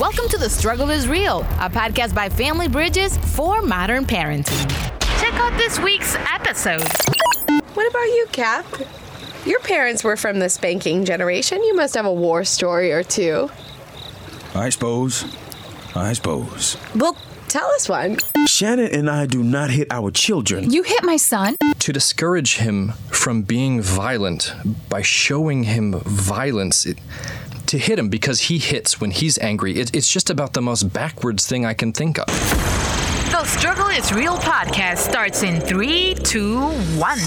Welcome to The Struggle is Real, a podcast by Family Bridges for modern parenting. Check out this week's episode. What about you, Cap? Your parents were from the spanking generation. You must have a war story or two. I suppose. I suppose. Well, tell us one. Shannon and I do not hit our children. You hit my son? to discourage him from being violent by showing him violence. It, to hit him because he hits when he's angry. It, it's just about the most backwards thing I can think of. The Struggle is Real podcast starts in three, two, one.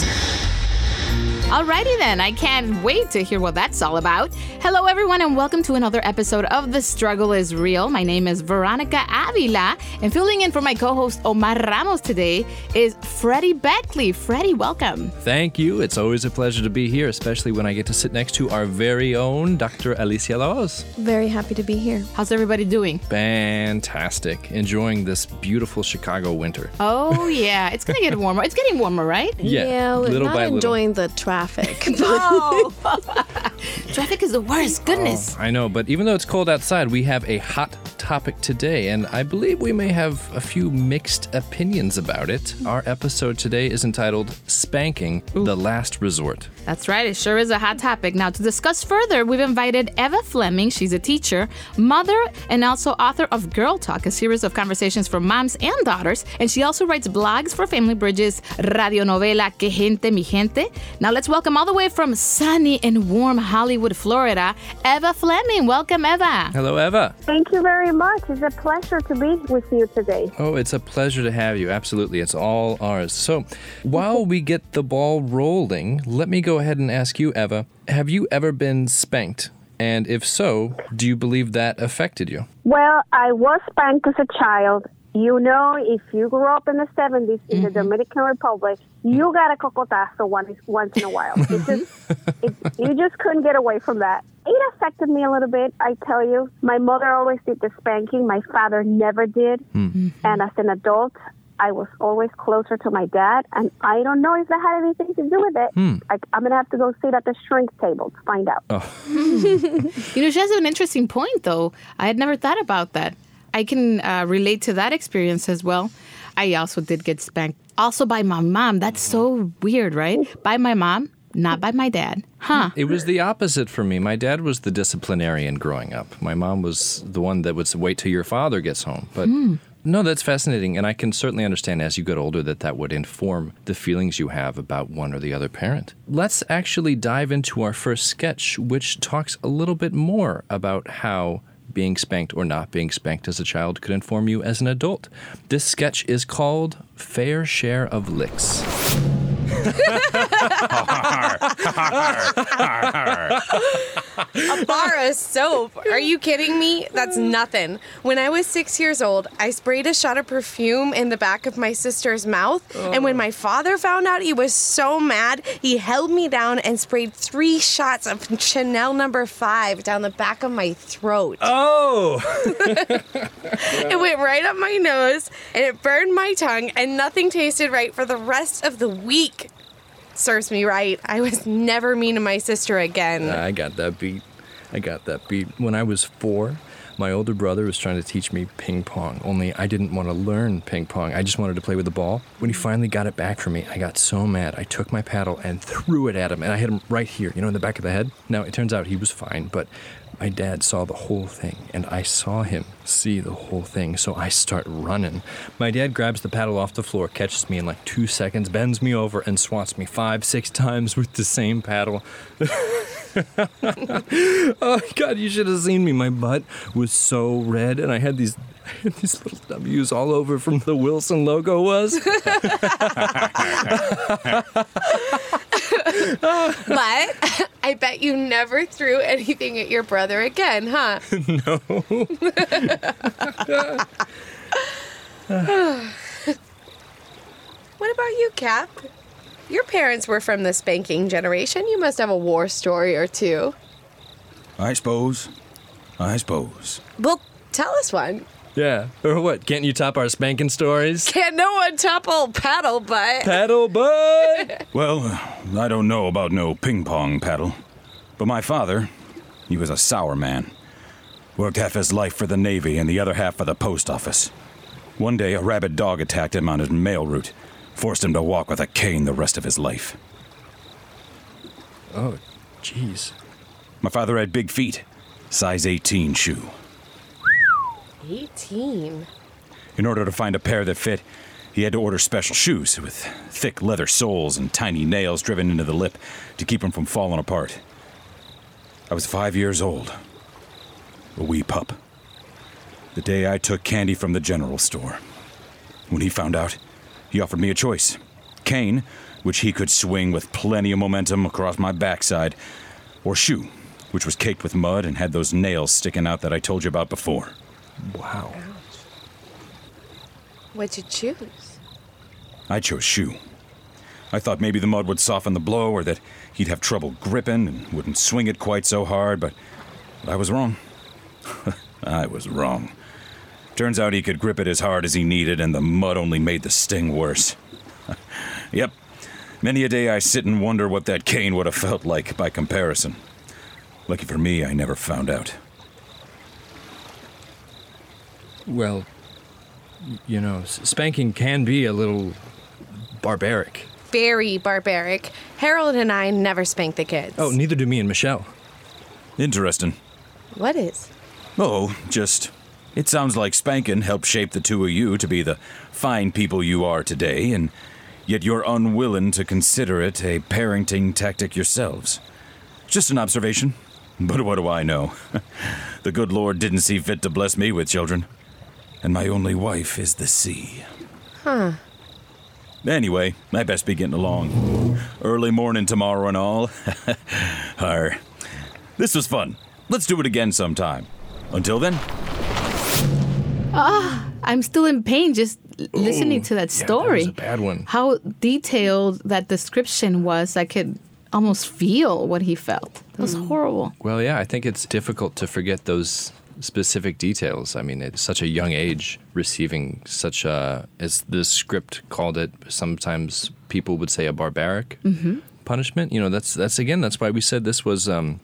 Alrighty then, I can't wait to hear what that's all about. Hello, everyone, and welcome to another episode of The Struggle is Real. My name is Veronica Avila, and filling in for my co host Omar Ramos today is Freddie Beckley. Freddie, welcome. Thank you. It's always a pleasure to be here, especially when I get to sit next to our very own Dr. Alicia La Hoz. Very happy to be here. How's everybody doing? Fantastic. Enjoying this beautiful Chicago winter. Oh, yeah, it's gonna get warmer. It's getting warmer, right? Yeah, we're little not by little. enjoying the traffic. Oh, traffic is the worst. Oh, goodness. I know, but even though it's cold outside, we have a hot topic today, and I believe we may have a few mixed opinions about it. Our episode today is entitled Spanking the Last Resort. That's right, it sure is a hot topic. Now, to discuss further, we've invited Eva Fleming. She's a teacher, mother, and also author of Girl Talk, a series of conversations for moms and daughters. And she also writes blogs for Family Bridges, Radio Novela Que Gente Mi Gente. Now, let's welcome all the way from sunny and warm Hollywood, Florida, Eva Fleming. Welcome, Eva. Hello, Eva. Thank you very much. It's a pleasure to be with you today. Oh, it's a pleasure to have you. Absolutely. It's all ours. So, while we get the ball rolling, let me go ahead and ask you, Eva, have you ever been spanked? And if so, do you believe that affected you? Well, I was spanked as a child. You know, if you grew up in the 70s in the mm-hmm. Dominican Republic, you got a cocotazo once, once in a while. It just, it, you just couldn't get away from that. It affected me a little bit, I tell you. My mother always did the spanking. My father never did. Hmm. Mm-hmm. And as an adult, I was always closer to my dad, and I don't know if that had anything to do with it. I, I'm going to have to go sit at the shrink table to find out. You know, she has an interesting point, though. I had never thought about that. I can uh, relate to that experience as well. I also did get spanked, also by my mom. That's so weird, right? By my mom, not by my dad. Huh. It was the opposite for me. My dad was the disciplinarian growing up. My mom was the one that would wait till your father gets home. But no, that's fascinating. And I can certainly understand as you get older that that would inform the feelings you have about one or the other parent. Let's actually dive into our first sketch, which talks a little bit more about how being spanked or not being spanked as a child could inform you as an adult. This sketch is called Fair Share of Licks. A bar of soap. Are you kidding me? That's nothing. When I was six years old, I sprayed a shot of perfume in the back of my sister's mouth. And when my father found out, he was so mad, he held me down and sprayed three shots of Chanel number five down the back of my throat. Oh! It went right up my nose and it burned my tongue, and nothing tasted right for the rest of the week. Serves me right. I was never mean to my sister again. I got that beat. I got that beat. When I was four, my older brother was trying to teach me ping pong, only I didn't want to learn ping pong. I just wanted to play with the ball. When he finally got it back from me, I got so mad. I took my paddle and threw it at him, and I hit him right here, you know, in the back of the head. Now, it turns out he was fine, but my dad saw the whole thing, and I saw him see the whole thing, so I start running. My dad grabs the paddle off the floor, catches me in like two seconds, bends me over, and swats me five, six times with the same paddle. oh God, you should have seen me. My butt was so red, and I had these, these little W's all over from the Wilson logo was. But I bet you never threw anything at your brother again, huh? No. what about you, Cap? Your parents were from the spanking generation. You must have a war story or two. I suppose. I suppose. Well, tell us one. Yeah, or what? Can't you top our spanking stories? Can't no one top old paddle butt. Paddle butt. Well, I don't know about no ping pong paddle, but my father, he was a sour man. Worked half his life for the Navy and the other half for the post office. One day, a rabid dog attacked him on his mail route, forced him to walk with a cane the rest of his life. Oh, jeez. My father had big feet, size 18 shoe. 18. In order to find a pair that fit, he had to order special shoes with thick leather soles and tiny nails driven into the lip to keep them from falling apart. I was five years old, a wee pup. The day I took candy from the general store. When he found out, he offered me a choice cane, which he could swing with plenty of momentum across my backside, or shoe, which was caked with mud and had those nails sticking out that I told you about before. Wow. What'd you choose? I chose shoe. I thought maybe the mud would soften the blow or that he'd have trouble gripping and wouldn't swing it quite so hard, but, but I was wrong. I was wrong. Turns out he could grip it as hard as he needed, and the mud only made the sting worse. yep, many a day I sit and wonder what that cane would have felt like by comparison. Lucky for me, I never found out. Well, you know, spanking can be a little barbaric. Very barbaric. Harold and I never spank the kids. Oh, neither do me and Michelle. Interesting. What is? Oh, just. It sounds like spanking helped shape the two of you to be the fine people you are today, and yet you're unwilling to consider it a parenting tactic yourselves. Just an observation. But what do I know? the good Lord didn't see fit to bless me with children. And my only wife is the sea. Huh. Anyway, I best be getting along. Early morning tomorrow and all. Har. This was fun. Let's do it again sometime. Until then. Ah I'm still in pain just l- listening to that story. Yeah, that story. was a bad one. How detailed that description was, I could almost feel what he felt. That was horrible. Well, yeah, I think it's difficult to forget those specific details. I mean, at such a young age, receiving such a, as the script called it, sometimes people would say a barbaric punishment. You know, that's that's again, that's why we said this was. Um,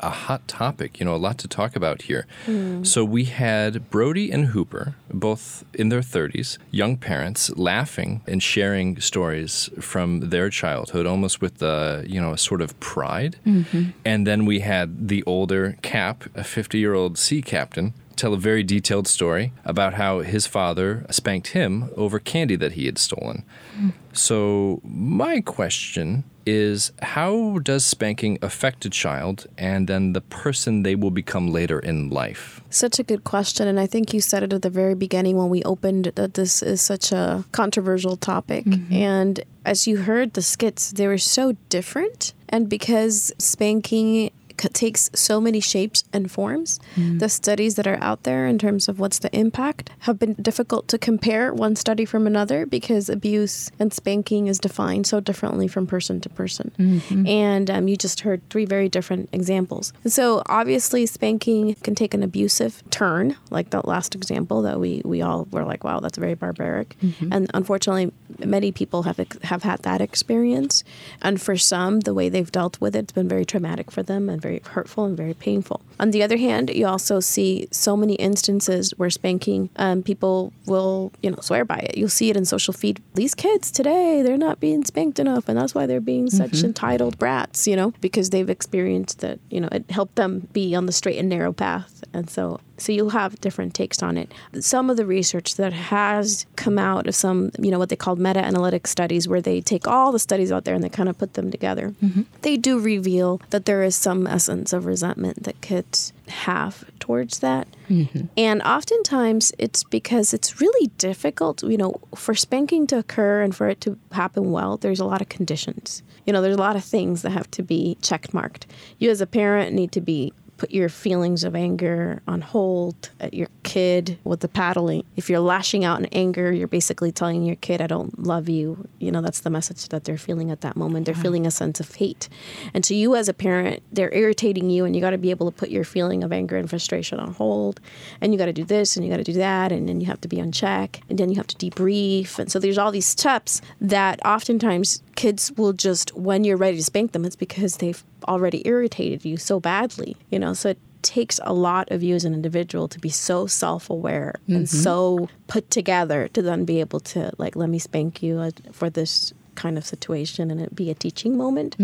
a hot topic, you know, a lot to talk about here. Hmm. So we had Brody and Hooper, both in their 30s, young parents, laughing and sharing stories from their childhood, almost with the, you know, a sort of pride. Mm-hmm. And then we had the older Cap, a 50 year old sea captain, tell a very detailed story about how his father spanked him over candy that he had stolen. Hmm. So, my question is how does spanking affect a child and then the person they will become later in life? Such a good question. And I think you said it at the very beginning when we opened that this is such a controversial topic. Mm-hmm. And as you heard the skits, they were so different. And because spanking c- takes so many shapes and forms, mm-hmm. the studies that are out there in terms of what's the impact have been difficult to compare one study from another because abuse and spanking is defined so differently from person to person. Mm-hmm. And um, you just heard three very different examples. So obviously, spanking can take an abusive turn, like that last example that we, we all were like, wow, that's very barbaric. Mm-hmm. And unfortunately, many people have have had that experience. And for some, the way they've dealt with it's been very traumatic for them and very hurtful and very painful. On the other hand, you also see so many instances where spanking, um, people will, you know, swear by it. You'll see it in social feed. These kids today, they're not being spanked enough, and that's why they're being such entitled brats, you know, because they've experienced that, you know, it helped them be on the straight and narrow path. And so so you'll have different takes on it. Some of the research that has come out of some, you know, what they call meta-analytic studies, where they take all the studies out there and they kind of put them together, they do reveal that there is some essence of resentment that kids have towards that. Mm-hmm. And oftentimes it's because it's really difficult, you know, for spanking to occur and for it to happen well, there's a lot of conditions. You know, there's a lot of things that have to be check marked. You as a parent need to be put your feelings of anger on hold at your kid with the paddling. If you're lashing out in anger, you're basically telling your kid, I don't love you. You know, that's the message that they're feeling at that moment. They're feeling a sense of hate. And so, you as a parent, they're irritating you, and you got to be able to put your feeling of anger and frustration on hold. And you got to do this and you got to do that. And then you have to be on check. And then you have to debrief. And so, there's all these steps that oftentimes kids will just, when you're ready to spank them, it's because they've already irritated you so badly, you know. So it takes a lot of you as an individual to be so self-aware and so put together to then be able to like let me spank you uh, for this kind of situation and it be a teaching moment.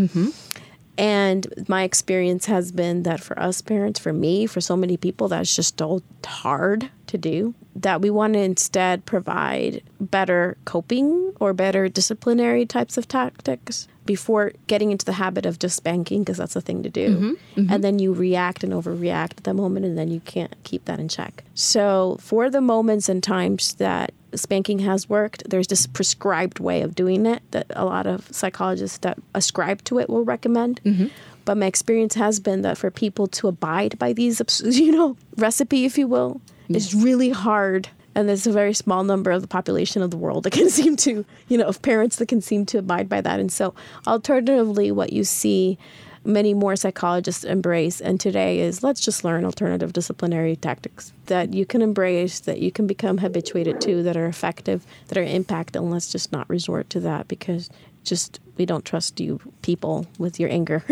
And my experience has been that for us parents, for me, for so many people, that's just so hard to do. That we want to instead provide better coping or better disciplinary types of tactics before getting into the habit of just spanking, because that's the thing to do. Mm-hmm, mm-hmm. And then you react and overreact at the moment, and then you can't keep that in check. So, for the moments and times that spanking has worked, there's this prescribed way of doing it that a lot of psychologists that ascribe to it will recommend. Mm-hmm. But my experience has been that for people to abide by these, you know, recipe, if you will, is really hard. And there's a very small number of the population of the world that can seem to, you know, of parents that can seem to abide by that. And so, alternatively, what you see many more psychologists embrace and today is let's just learn alternative disciplinary tactics that you can embrace that you can become habituated to that are effective that are impact and let's just not resort to that because just we don't trust you people with your anger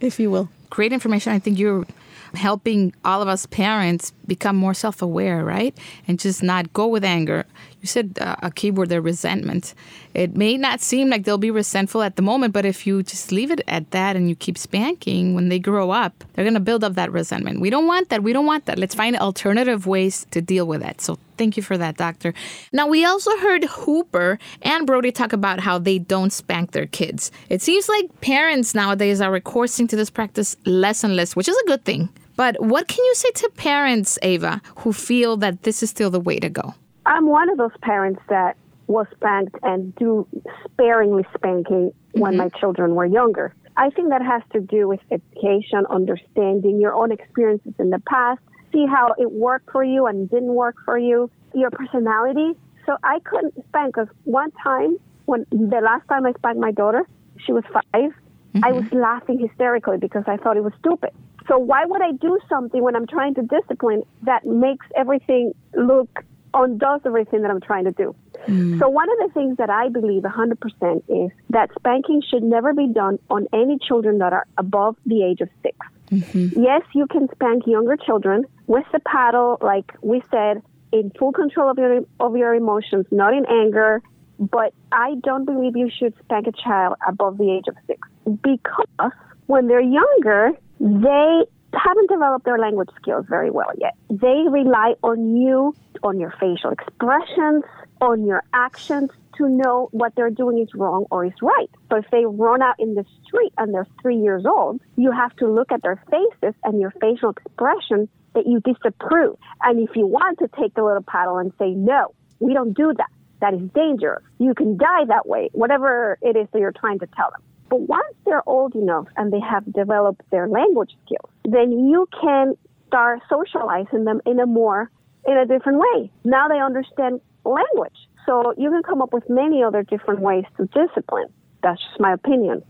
if you will Great information. I think you're helping all of us parents become more self aware, right? And just not go with anger. You said uh, a keyword there resentment. It may not seem like they'll be resentful at the moment, but if you just leave it at that and you keep spanking, when they grow up, they're going to build up that resentment. We don't want that. We don't want that. Let's find alternative ways to deal with that. So thank you for that, doctor. Now, we also heard Hooper and Brody talk about how they don't spank their kids. It seems like parents nowadays are recoursing to this practice less and less, which is a good thing. But what can you say to parents, Eva, who feel that this is still the way to go? I'm one of those parents that was spanked and do sparingly spanking when mm-hmm. my children were younger. I think that has to do with education, understanding your own experiences in the past, see how it worked for you and didn't work for you, your personality. So I couldn't spank because one time, when the last time I spanked my daughter, she was 5 I mm-hmm. was laughing hysterically because I thought it was stupid. So why would I do something when I'm trying to discipline that makes everything look undoes everything that I'm trying to do? Hmm. So one of the things that I believe 100% is that spanking should never be done on any children that are above the age of 6. Mm-hmm. Yes, you can spank younger children with the paddle, like we said, in full control of your of your emotions, not in anger. But I don't believe you should spank a child above the age of six because when they're younger, they haven't developed their language skills very well yet. They rely on you, on your facial expressions, on your actions to know what they're doing is wrong or is right. So if they run out in the street and they're three years old, you have to look at their faces and your facial expression that you disapprove. And if you want to take the little paddle and say, no, we don't do that. That is dangerous. You can die that way, whatever it is that you're trying to tell them. But once they're old enough and they have developed their language skills, then you can start socializing them in a more, in a different way. Now they understand language. So you can come up with many other different ways to discipline. That's just my opinion.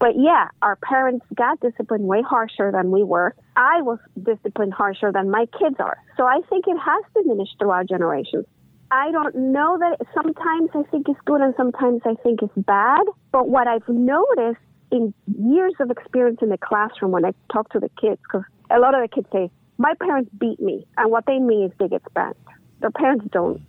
But yeah, our parents got disciplined way harsher than we were. I was disciplined harsher than my kids are. So I think it has diminished throughout generations. I don't know that sometimes I think it's good and sometimes I think it's bad. But what I've noticed in years of experience in the classroom when I talk to the kids, because a lot of the kids say, my parents beat me. And what they mean is they get spanked. Their parents don't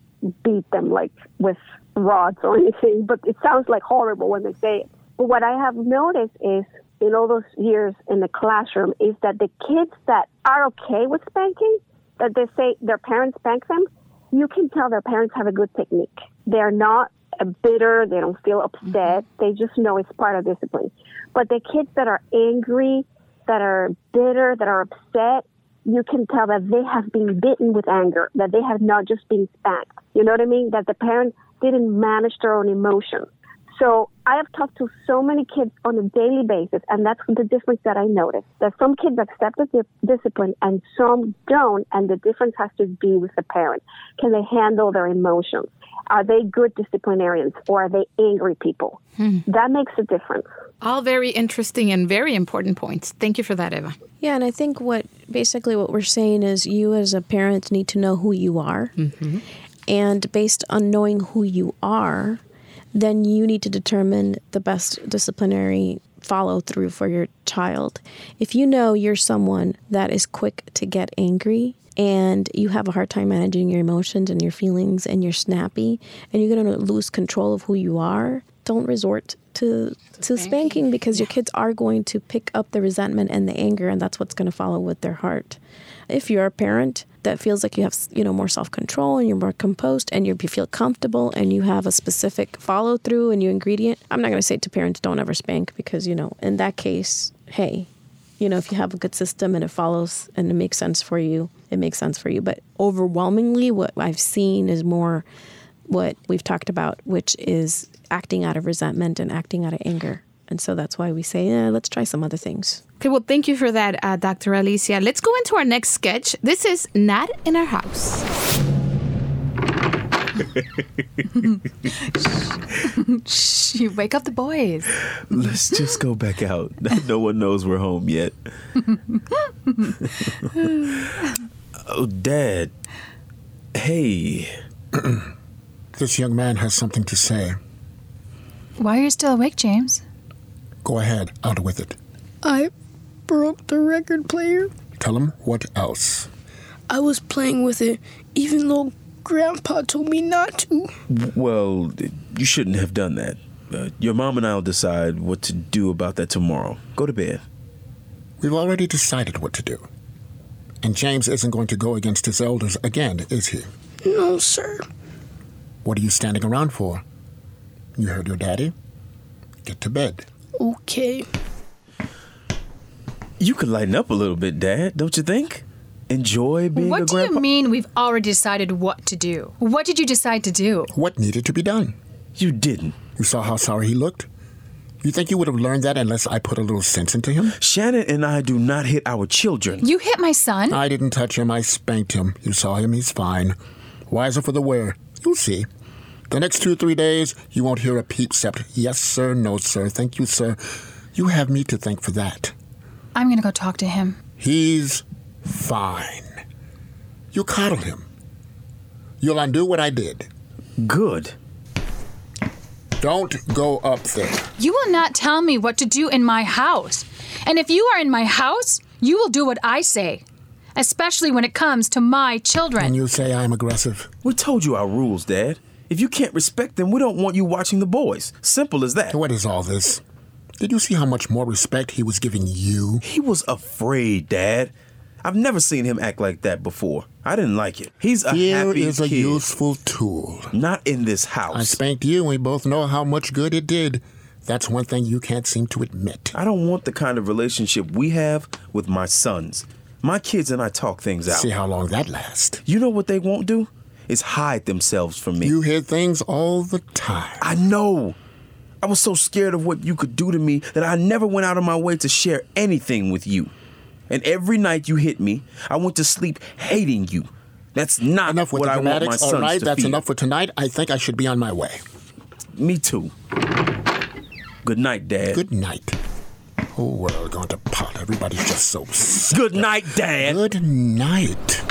beat them like with rods or anything, but it sounds like horrible when they say it. But what I have noticed is in all those years in the classroom is that the kids that are okay with spanking, that they say their parents spank them, you can tell their parents have a good technique. They're not bitter, they don't feel upset, mm-hmm. they just know it's part of discipline. But the kids that are angry, that are bitter, that are upset, you can tell that they have been bitten with anger, that they have not just been spanked. You know what I mean? That the parent didn't manage their own emotions. So I have talked to so many kids on a daily basis, and that's the difference that I noticed. That some kids accept the discipline and some don't, and the difference has to be with the parent. Can they handle their emotions? Are they good disciplinarians or are they angry people? Hmm. That makes a difference. All very interesting and very important points. Thank you for that, Eva. Yeah, and I think what basically what we're saying is you as a parent need to know who you are. Mm-hmm. And based on knowing who you are, then you need to determine the best disciplinary follow through for your child. If you know you're someone that is quick to get angry and you have a hard time managing your emotions and your feelings and you're snappy and you're going to lose control of who you are, don't resort to to spanking because your kids are going to pick up the resentment and the anger and that's what's going to follow with their heart. If you're a parent that feels like you have, you know, more self-control and you're more composed and you feel comfortable and you have a specific follow through and you ingredient, I'm not going to say to parents don't ever spank because, you know, in that case, hey, you know, if you have a good system and it follows and it makes sense for you, it makes sense for you. But overwhelmingly, what I've seen is more what we've talked about, which is acting out of resentment and acting out of anger. And so that's why we say, yeah, let's try some other things. Okay, well, thank you for that, uh, Dr. Alicia. Let's go into our next sketch. This is Not in Our House. Shh, you wake up the boys. Let's just go back out. No one knows we're home yet. oh, Dad. Hey. This young man has something to say. Why are you still awake, James? Go ahead, out with it. I broke the record player. Tell him what else. I was playing with it, even though Grandpa told me not to. Well, you shouldn't have done that. Uh, your mom and I'll decide what to do about that tomorrow. Go to bed. We've already decided what to do. And James isn't going to go against his elders again, is he? No, sir. What are you standing around for? You heard your daddy? Get to bed. Okay. You could lighten up a little bit, Dad, don't you think? Enjoy being a grandpa. What do you mean we've already decided what to do? What did you decide to do? What needed to be done? You didn't. You saw how sorry he looked? You think you would have learned that unless I put a little sense into him? Shannon and I do not hit our children. You hit my son? I didn't touch him, I spanked him. You saw him, he's fine. Wiser for the wear. You'll see. The next two or three days, you won't hear a peep except yes, sir, no, sir, thank you, sir. You have me to thank for that. I'm gonna go talk to him. He's fine. You coddle him. You'll undo what I did. Good. Don't go up there. You will not tell me what to do in my house. And if you are in my house, you will do what I say, especially when it comes to my children. And you say I'm aggressive. We told you our rules, Dad. If you can't respect them, we don't want you watching the boys. Simple as that. What is all this? Did you see how much more respect he was giving you? He was afraid, Dad. I've never seen him act like that before. I didn't like it. He's a Here happy is a kid. useful tool. Not in this house. I spanked you, and we both know how much good it did. That's one thing you can't seem to admit. I don't want the kind of relationship we have with my sons. My kids and I talk things out. See how long that lasts. You know what they won't do? Is hide themselves from me. You hear things all the time. I know. I was so scared of what you could do to me that I never went out of my way to share anything with you. And every night you hit me, I went to sleep hating you. That's not Enough with what the I want my sons All right, to that's feel. enough for tonight. I think I should be on my way. Me too. Good night, Dad. Good night. Whole world going to pot. Everybody's just so. sick. Good night, Dad. Good night.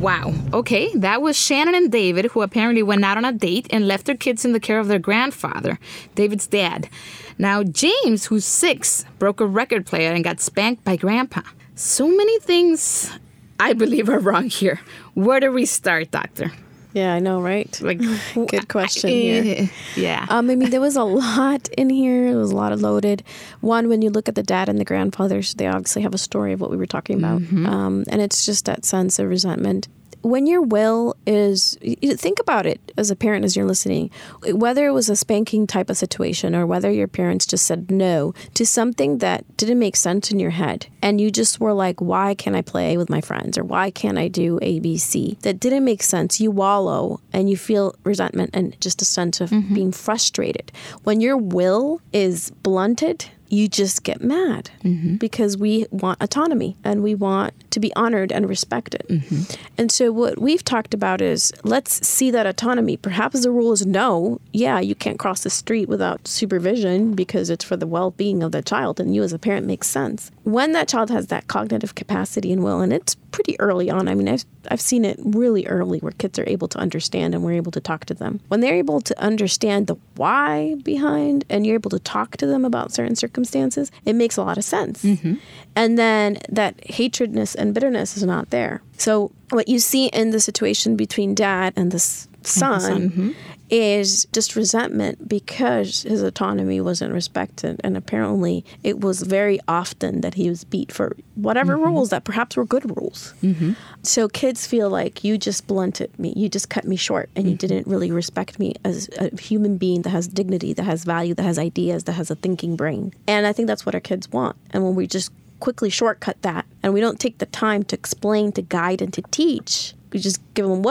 Wow. Okay, that was Shannon and David, who apparently went out on a date and left their kids in the care of their grandfather, David's dad. Now, James, who's six, broke a record player and got spanked by grandpa. So many things I believe are wrong here. Where do we start, Doctor? Yeah, I know, right? Like, Good question here. Yeah. Um, I mean, there was a lot in here. There was a lot of loaded. One, when you look at the dad and the grandfathers, they obviously have a story of what we were talking about, um, and it's just that sense of resentment. When your will is, think about it as a parent as you're listening, whether it was a spanking type of situation or whether your parents just said no to something that didn't make sense in your head, and you just were like, why can't I play with my friends or why can't I do ABC? That didn't make sense. You wallow and you feel resentment and just a sense of mm-hmm. being frustrated. When your will is blunted, you just get mad mm-hmm. because we want autonomy and we want to be honored and respected. Mm-hmm. And so, what we've talked about is let's see that autonomy. Perhaps the rule is no, yeah, you can't cross the street without supervision because it's for the well being of the child, and you as a parent makes sense. When that child has that cognitive capacity and will, and it's pretty early on. I mean, I've I've seen it really early where kids are able to understand and we're able to talk to them. When they're able to understand the why behind and you're able to talk to them about certain circumstances, it makes a lot of sense. Mm-hmm. And then that hatredness and bitterness is not there. So what you see in the situation between dad and the s- son, mm-hmm. is just resentment because his autonomy wasn't respected. And apparently it was very often that he was beat for whatever mm-hmm. rules that perhaps were good rules. Mm-hmm. So kids feel like you just blunted me you just cut me short and you didn't really respect me as a human being that has dignity that has value that has ideas that has a thinking brain. And i think that's what our kids want. And when we just quickly shortcut that. And we don't take the time to explain to guide and to teach. We just give them a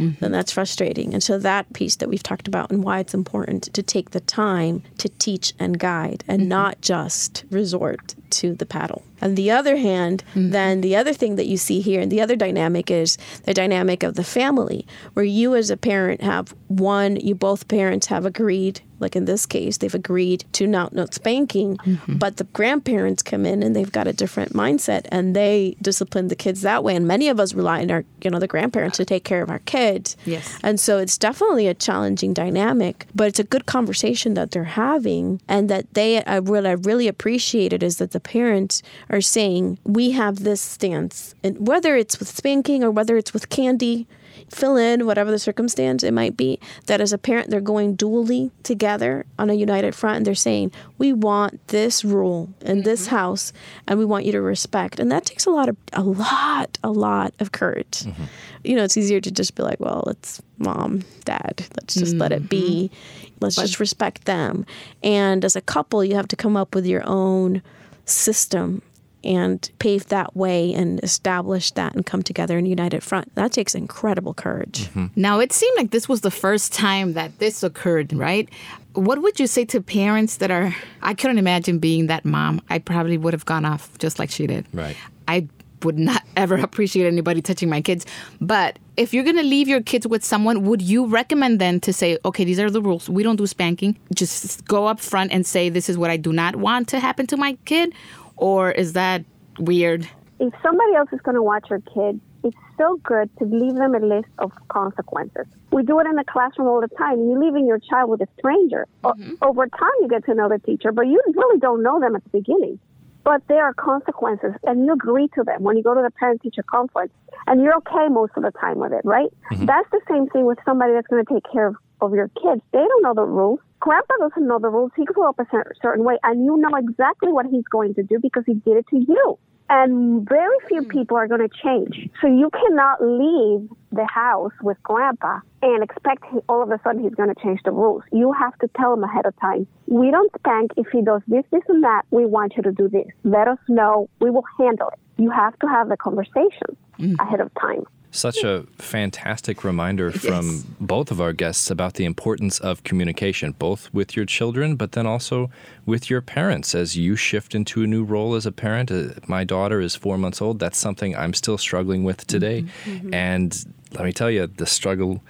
whooping, then mm-hmm. that's frustrating. And so that piece that we've talked about and why it's important to take the time to teach and guide and mm-hmm. not just resort to the paddle. On the other hand, mm-hmm. then the other thing that you see here and the other dynamic is the dynamic of the family, where you as a parent have one, you both parents have agreed, like in this case, they've agreed to not not spanking, but the grandparents come in and they've got a different mindset and they discipline the kids that way. And many of us rely on our, you know, the grandparents to take care of our kids. Yes. And so it's definitely a challenging dynamic, but it's a good conversation that they're having and that they I what I really appreciate it is that the parents are saying we have this stance and whether it's with spanking or whether it's with candy fill in whatever the circumstance it might be that as a parent they're going dually together on a united front and they're saying we want this rule in this mm-hmm. house and we want you to respect. And that takes a lot of a lot a lot of courage. Mm-hmm. You know it's easier to just be like well it's mom dad let's just let it be. Mm-hmm. Let's just respect them. And as a couple you have to come up with your own system and pave that way and establish that and come together in a united front that takes incredible courage mm-hmm. Now, it seemed like this was the first time that this occurred, right? What would you say to parents that are, I couldn't imagine being that mom. I probably would have gone off just like she did. Right. I would not ever appreciate anybody touching my kids. But if you're going to leave your kids with someone, would you recommend then to say, okay, these are the rules. We don't do spanking. Just go up front and say, this is what I do not want to happen to my kid? Or is that weird? if somebody else is going to watch your kid, it's so good to leave them a list of consequences. We do it in the classroom all the time. You're leaving your child with a stranger. O- mm-hmm. over time, you get to know the teacher, but you really don't know them at the beginning. But there are consequences, and you agree to them when you go to the parent teacher conference, and you're okay most of the time with it, right? Mm-hmm. That's the same thing with somebody that's going to take care of, of your kids. They don't know the rules. Grandpa doesn't know the rules. He grew up a cer- certain way, and you know exactly what he's going to do because he did it to you. And very few mm. people are going to change. So you cannot leave the house with grandpa and expect he, all of a sudden he's going to change the rules. You have to tell him ahead of time. We don't spank if he does this, this, and that. We want you to do this. Let us know. We will handle it. You have to have the conversation mm. ahead of time. Such a fantastic reminder from both of our guests about the importance of communication, both with your children, but then also with your parents as you shift into a new role as a parent. Uh, My daughter is four months old. That's something I'm still struggling with today. And let me tell you, the struggle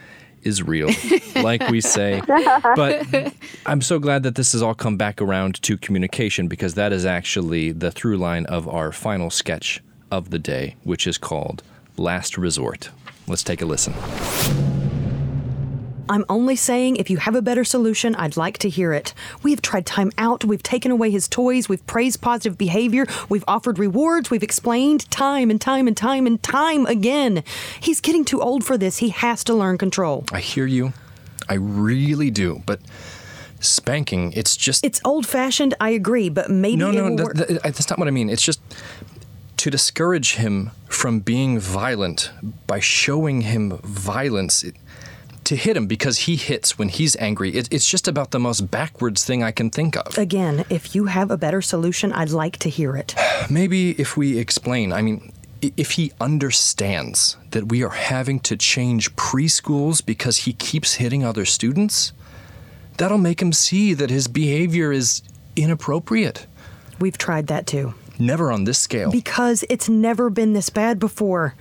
is real, like we say. But I'm so glad that this has all come back around to communication because that is actually the through line of our final sketch of the day, which is called Last Resort. Let's take a listen. I'm only saying if you have a better solution, I'd like to hear it. We have tried time out, we've taken away his toys, we've praised positive behavior, we've offered rewards, we've explained time and time and time and time again. He's getting too old for this. He has to learn control. I hear you. I really do. But spanking, it's just. It's old fashioned, I agree, but maybe no, no, that, that- that's not what I mean. It's just to discourage him from being violent by showing him violence. It, to hit him because he hits when he's angry. It, it's just about the most backwards thing I can think of. Again, if you have a better solution, I'd like to hear it. Maybe if we explain, I mean, if he understands that we are having to change preschools because he keeps hitting other students, that'll make him see that his behavior is inappropriate. We've tried that too. Never on this scale. Because it's never been this bad before.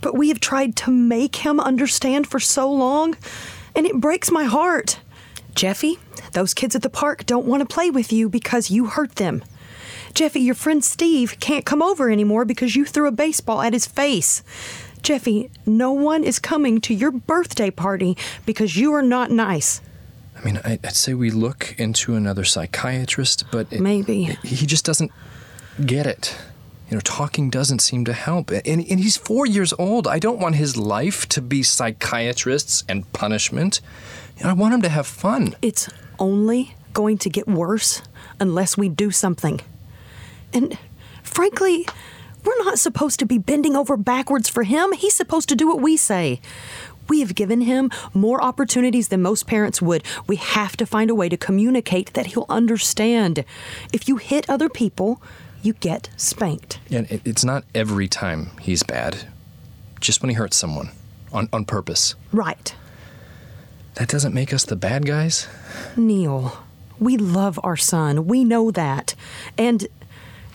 But we have tried to make him understand for so long, and it breaks my heart. Jeffy, those kids at the park don't want to play with you because you hurt them. Jeffy, your friend Steve can't come over anymore because you threw a baseball at his face. Jeffy, no one is coming to your birthday party because you are not nice. I mean, I- I'd say we look into another psychiatrist, but it- Maybe. he just doesn't get it. You know, talking doesn't seem to help. And, and he's four years old. I don't want his life to be psychiatrists and punishment. You know, I want him to have fun. It's only going to get worse unless we do something. And frankly, we're not supposed to be bending over backwards for him. He's supposed to do what we say. We have given him more opportunities than most parents would. We have to find a way to communicate that he'll understand. If you hit other people, you get spanked. And it, it's not every time he's bad, just when he hurts someone on, on purpose. Right. That doesn't make us the bad guys. Neil, we love our son. We know that. And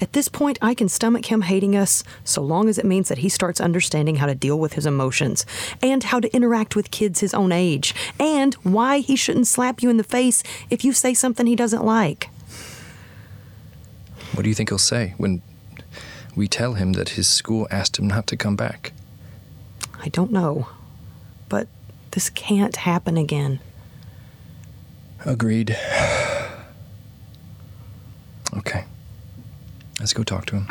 at this point, I can stomach him hating us so long as it means that he starts understanding how to deal with his emotions and how to interact with kids his own age and why he shouldn't slap you in the face if you say something he doesn't like. What do you think he'll say when we tell him that his school asked him not to come back? I don't know. But this can't happen again. Agreed. Okay. Let's go talk to him.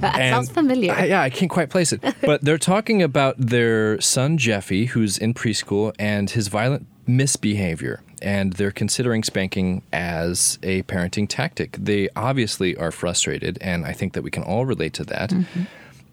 Sounds familiar. I- yeah, I can't quite place it. But they're talking about their son Jeffy, who's in preschool, and his violent misbehavior. And they're considering spanking as a parenting tactic. They obviously are frustrated, and I think that we can all relate to that. Mm-hmm.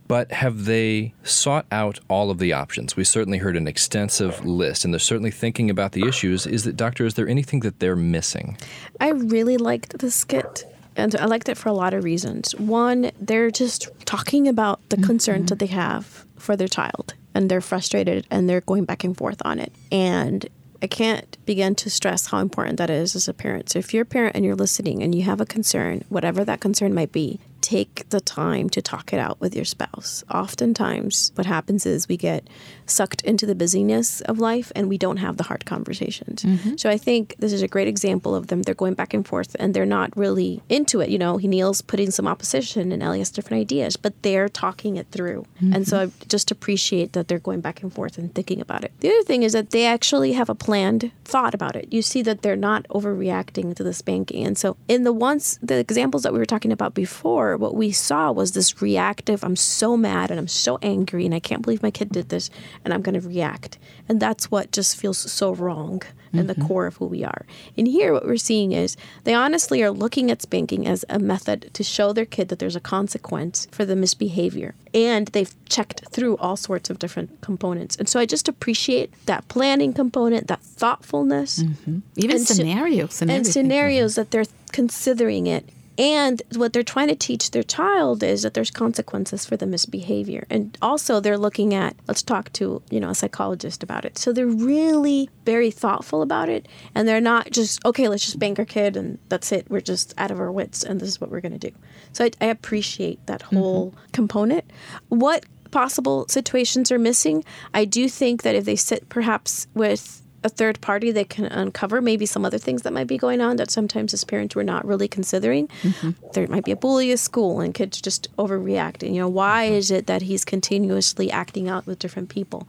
But have they sought out all of the options? We certainly heard an extensive list, and they're certainly thinking about the issues. Is that, Doctor, is there anything that they're missing? I really liked the skit. And I liked it for a lot of reasons. One, they're just talking about the mm-hmm. concerns that they have for their child, and they're frustrated and they're going back and forth on it. And I can't begin to stress how important that is as a parent. So if you're a parent and you're listening and you have a concern, whatever that concern might be, take the time to talk it out with your spouse. Oftentimes, what happens is we get sucked into the busyness of life and we don't have the hard conversations. Mm-hmm. So I think this is a great example of them. They're going back and forth and they're not really into it. You know, he Neil's putting some opposition and Ellie has different ideas, but they're talking it through. And so mm-hmm. I just appreciate that they're going back and forth and thinking about it. The other thing is that they actually have a planned thought about it. You see that they're not overreacting to the spanking. And so in the ones the examples that we were talking about before, what we saw was this reactive, I'm so mad and I'm so angry and I can't believe my kid did this and I'm going to react. And that's what just feels so wrong in the mm-hmm. core of who we are. And here, what we're seeing is they honestly are looking at spanking as a method to show their kid that there's a consequence for the misbehavior. And they've checked through all sorts of different components. And so I just appreciate that planning component, that thoughtfulness. Mm-hmm. Even and sce- scenario, and scenarios that they're considering it. And what they're trying to teach their child is that there's consequences for the misbehavior. And also they're looking at let's talk to, you know, a psychologist about it. So they're really very thoughtful about it and they're not just okay, let's just bank our kid and that's it. We're just out of our wits and this is what we're going to do. So I, I appreciate that mm-hmm. whole component. What possible situations are missing? I do think that if they sit perhaps with a third party that can uncover maybe some other things that might be going on that sometimes as parents we're not really considering. Mm-hmm. There might be a bully at school and kids just overreact and you know why mm-hmm. is it that he's continuously acting out with different people?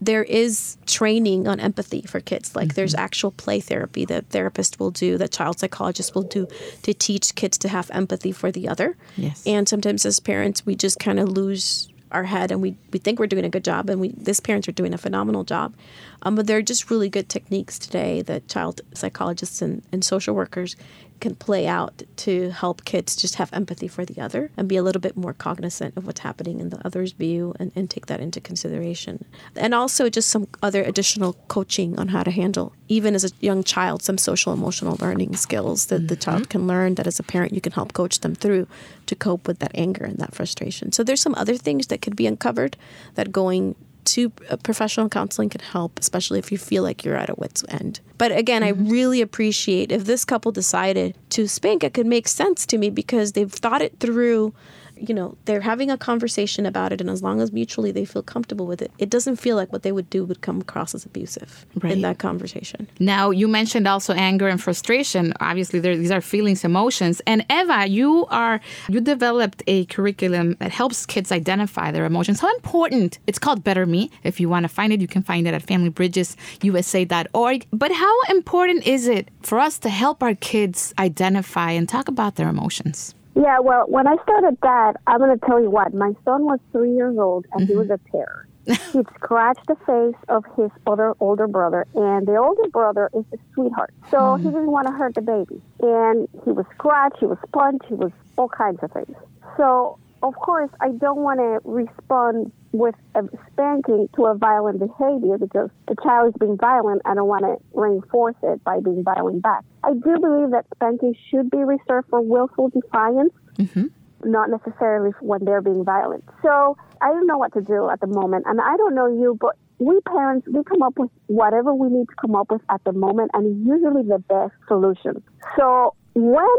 There is training on empathy for kids. Like there's mm-hmm. actual play therapy that therapists will do that child psychologists will do to teach kids to have empathy for the other. Yes. and sometimes as parents we just kind of lose our head and we, we think we're doing a good job and we this parents are doing a phenomenal job. Um, but there are just really good techniques today that child psychologists and, and social workers can play out to help kids just have empathy for the other and be a little bit more cognizant of what's happening in the other's view and, and take that into consideration. And also just some other additional coaching on how to handle, even as a young child, some social emotional learning skills that the child mm-hmm. can learn that as a parent you can help coach them through to cope with that anger and that frustration. So there's some other things that could be uncovered that going to uh, professional counseling can help, especially if you feel like you're at a wit's end. But again, I really appreciate if this couple decided to spank, it could make sense to me because they've thought it through you know, they're having a conversation about it, and as long as mutually they feel comfortable with it, it doesn't feel like what they would do would come across as abusive Right. in that conversation. Now, you mentioned also anger and frustration. Obviously, these are feelings, emotions. And Eva, you are you developed a curriculum that helps kids identify their emotions. How important? It's called Better Me. If you want to find it, you can find it at familybridgesusa.org. But how important is it for us to help our kids identify and talk about their emotions? Yeah, well, when I started that, I'm going to tell you what. My son was three years old, and he was mm-hmm. a terror. He'd scratch the face of his other older brother, and the older brother is a sweetheart. So he mm-hmm. didn't want to hurt the baby. And he was scratch, he was punch, he was all kinds of things. So, of course, I don't want to respond with a spanking to a violent behavior because the child is being violent. I don't want to reinforce it by being violent back. I do believe that spanking should be reserved for willful defiance mm-hmm. not necessarily when they're being violent. So I don't know what to do at the moment, and I don't know you, but we parents we come up with whatever we need to come up with at the moment, and it's usually the best solution. So when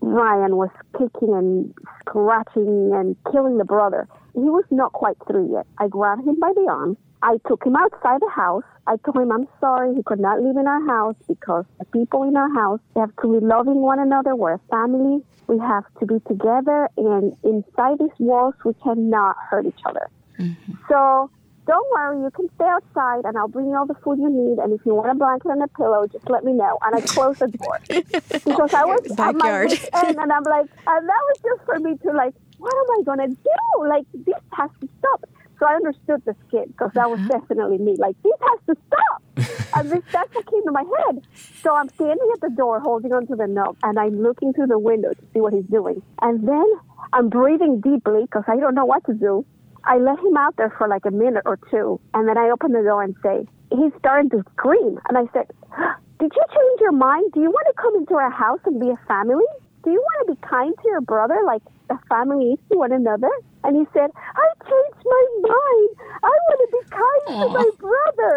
Ryan was kicking and scratching and killing the brother, he was not quite through yet. I grabbed him by the arm. I took him outside the house. I told him I'm sorry he could not live in our house because the people in our house have to be loving one another. We're a family. We have to be together, and inside these walls, we cannot hurt each other. Mm-hmm. So don't worry, you can stay outside, and I'll bring you all the food you need. And if you want a blanket and a pillow, just let me know. And I closed the door because I was Backyard. end, and I'm like, and that was just for me to like, what am I gonna do? Like this has to stop. So I understood the skit because that was uh-huh. definitely me. Like this has to stop, and this that's what came to my head. So I'm standing at the door, holding onto the knob, and I'm looking through the window to see what he's doing. And then I'm breathing deeply because I don't know what to do. I let him out there for like a minute or two, and then I open the door and say, he's starting to scream. And I said, Did you change your mind? Do you want to come into our house and be a family? Do you want to be kind to your brother like a family is to one another? And he said, I changed my mind. I want to be kind to my brother.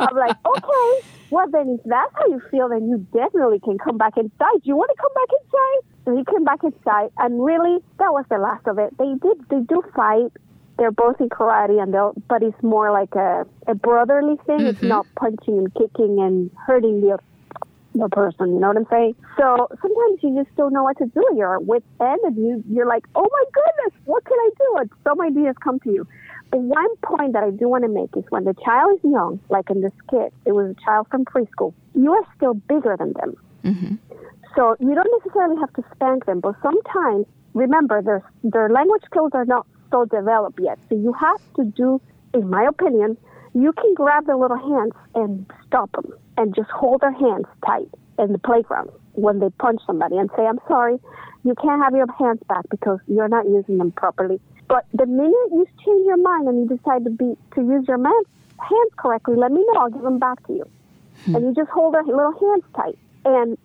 I'm like, okay. Well, then if that's how you feel, then you definitely can come back inside. Do you want to come back inside? So he came back inside, and really, that was the last of it. They did, they do fight. They're both in karate, and they'll, but it's more like a, a brotherly thing. It's mm-hmm. not punching and kicking and hurting the the person. You know what I'm saying? So sometimes you just don't know what to do. You're with end, and you you're like, oh my goodness, what can I do? And some ideas come to you. But one point that I do want to make is when the child is young, like in this kid, it was a child from preschool. You are still bigger than them. Mm-hmm. So you don't necessarily have to spank them, but sometimes remember their their language skills are not so developed yet. So you have to do, in my opinion, you can grab their little hands and stop them and just hold their hands tight in the playground when they punch somebody and say, "I'm sorry, you can't have your hands back because you're not using them properly." But the minute you change your mind and you decide to be to use your man, hands correctly, let me know. I'll give them back to you. Hmm. And you just hold their little hands tight and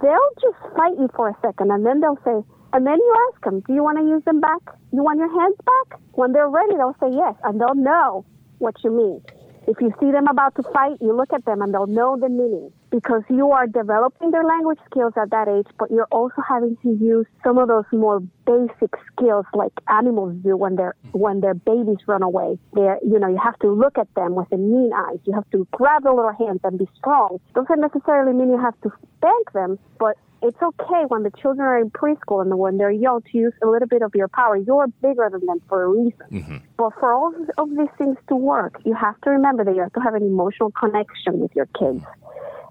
they'll just fight you for a second and then they'll say, and then you ask them, do you want to use them back? You want your hands back? When they're ready, they'll say yes, and they'll know what you mean. If you see them about to fight, you look at them and they'll know the meaning because you are developing their language skills at that age, but you're also having to use some of those more basic skills like animals do when they're when their babies run away. They're you know, you have to look at them with the mean eyes. You have to grab the little hands and be strong. Doesn't necessarily mean you have to spank them, but it's okay when the children are in preschool and when they're young to use a little bit of your power. You're bigger than them for a reason. Mm-hmm. But for all of these things to work, you have to remember that you have to have an emotional connection with your kids.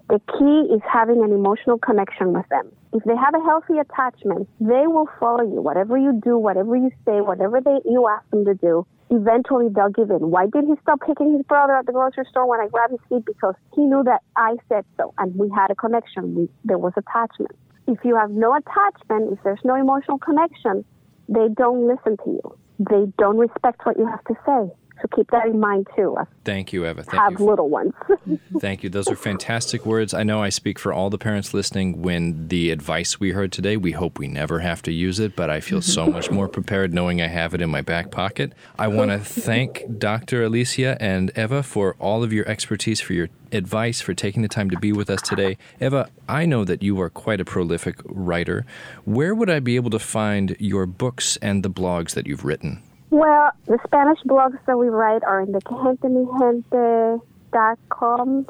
The key is having an emotional connection with them. If they have a healthy attachment, they will follow you. Whatever you do, whatever you say, whatever they you ask them to do, eventually they'll give in. Why did he stop kicking his brother at the grocery store when I grabbed his feet? Because he knew that I said so, and we had a connection. We, there was attachment. If you have no attachment, if there's no emotional connection, they don't listen to you. They don't respect what you have to say. So keep that in mind too. Thank you, Eva. Thank have you. little ones. Thank you. Those are fantastic words. I know I speak for all the parents listening when the advice we heard today, we hope we never have to use it, but I feel so much more prepared knowing I have it in my back pocket. I want to thank Dr. Alicia and Eva for all of your expertise, for your advice, for taking the time to be with us today. Eva, I know that you are quite a prolific writer. Where would I be able to find your books and the blogs that you've written? Well, the Spanish blogs that we write are in the gentemigente.com.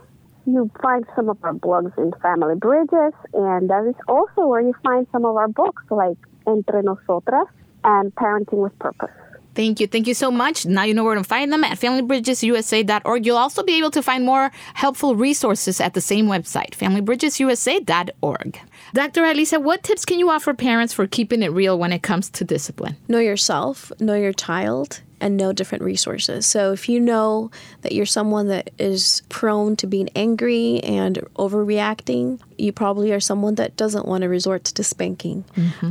You find some of our blogs in Family Bridges, and that is also where you find some of our books like Entre Nosotras and Parenting with Purpose. Thank you. Thank you so much. Now you know where to find them at familybridgesusa.org. You'll also be able to find more helpful resources at the same website, familybridgesusa.org. Dr. Alicia, what tips can you offer parents for keeping it real when it comes to discipline? Know yourself, know your child, and know different resources. So if you know that you're someone that is prone to being angry and overreacting, you probably are someone that doesn't want to resort to spanking.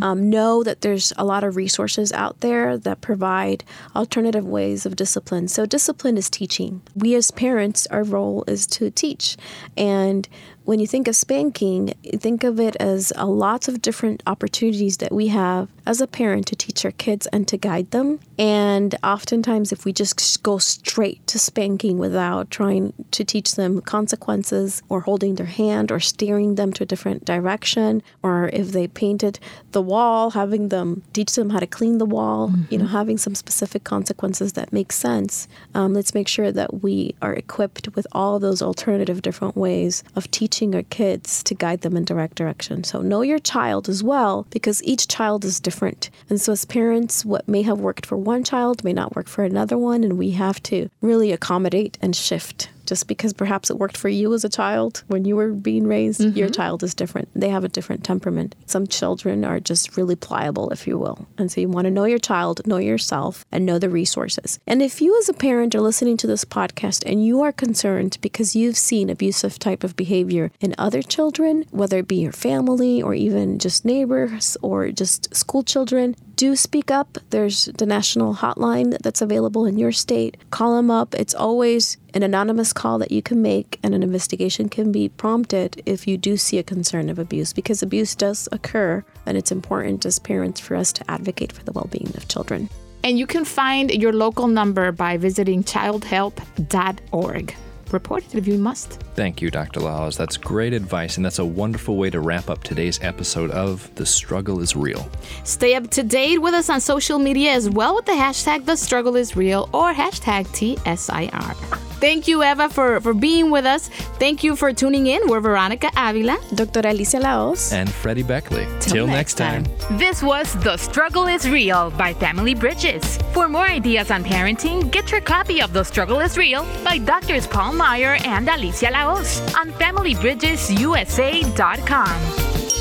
Um, know that there's a lot of resources out there that provide alternative ways of discipline. So discipline is teaching. We as parents, our role is to teach. And when you think of spanking, think of it as a lots of different opportunities that we have as a parent to teach our kids and to guide them. And oftentimes, if we just go straight to spanking without trying to teach them consequences or holding their hand or steering them to a different direction, or if they painted the wall, having them teach them how to clean the wall, you know, having some specific consequences that make sense, um, let's make sure that we are equipped with all those alternative different ways of teaching our kids to guide them in direct direction. So know your child as well, because each child is different. And so as parents, what may have worked for one child may not work for another one, and we have to really accommodate and shift. Just because perhaps it worked for you as a child when you were being raised, your mm-hmm. child is different. They have a different temperament. Some children are just really pliable, if you will. And so you want to know your child, know yourself, and know the resources. And if you as a parent are listening to this podcast and you are concerned because you've seen abusive type of behavior in other children, whether it be your family or even just neighbors or just school children, do speak up. There's the national hotline that's available in your state. Call them up. It's always an anonymous call that you can make, and an investigation can be prompted if you do see a concern of abuse, because abuse does occur, and it's important as parents for us to advocate for the well being of children. And you can find your local number by visiting childhelp.org. Report it if you must. Thank you, Dr. La Hoz. That's great advice, and that's a wonderful way to wrap up today's episode of The Struggle is Real. Stay up to date with us on social media as well with the hashtag The Struggle is Real or hashtag TSIR. Thank you, Eva, for, for being with us. Thank you for tuning in. We're Veronica Avila. Dr. Alicia La Hoz. And Freddie Beckley. Till next time. This was The Struggle is Real by Family Bridges. For more ideas on parenting, get your copy of The Struggle is Real by Doctors Paul Meier and Alicia La Hoz on FamilyBridgesUSA.com.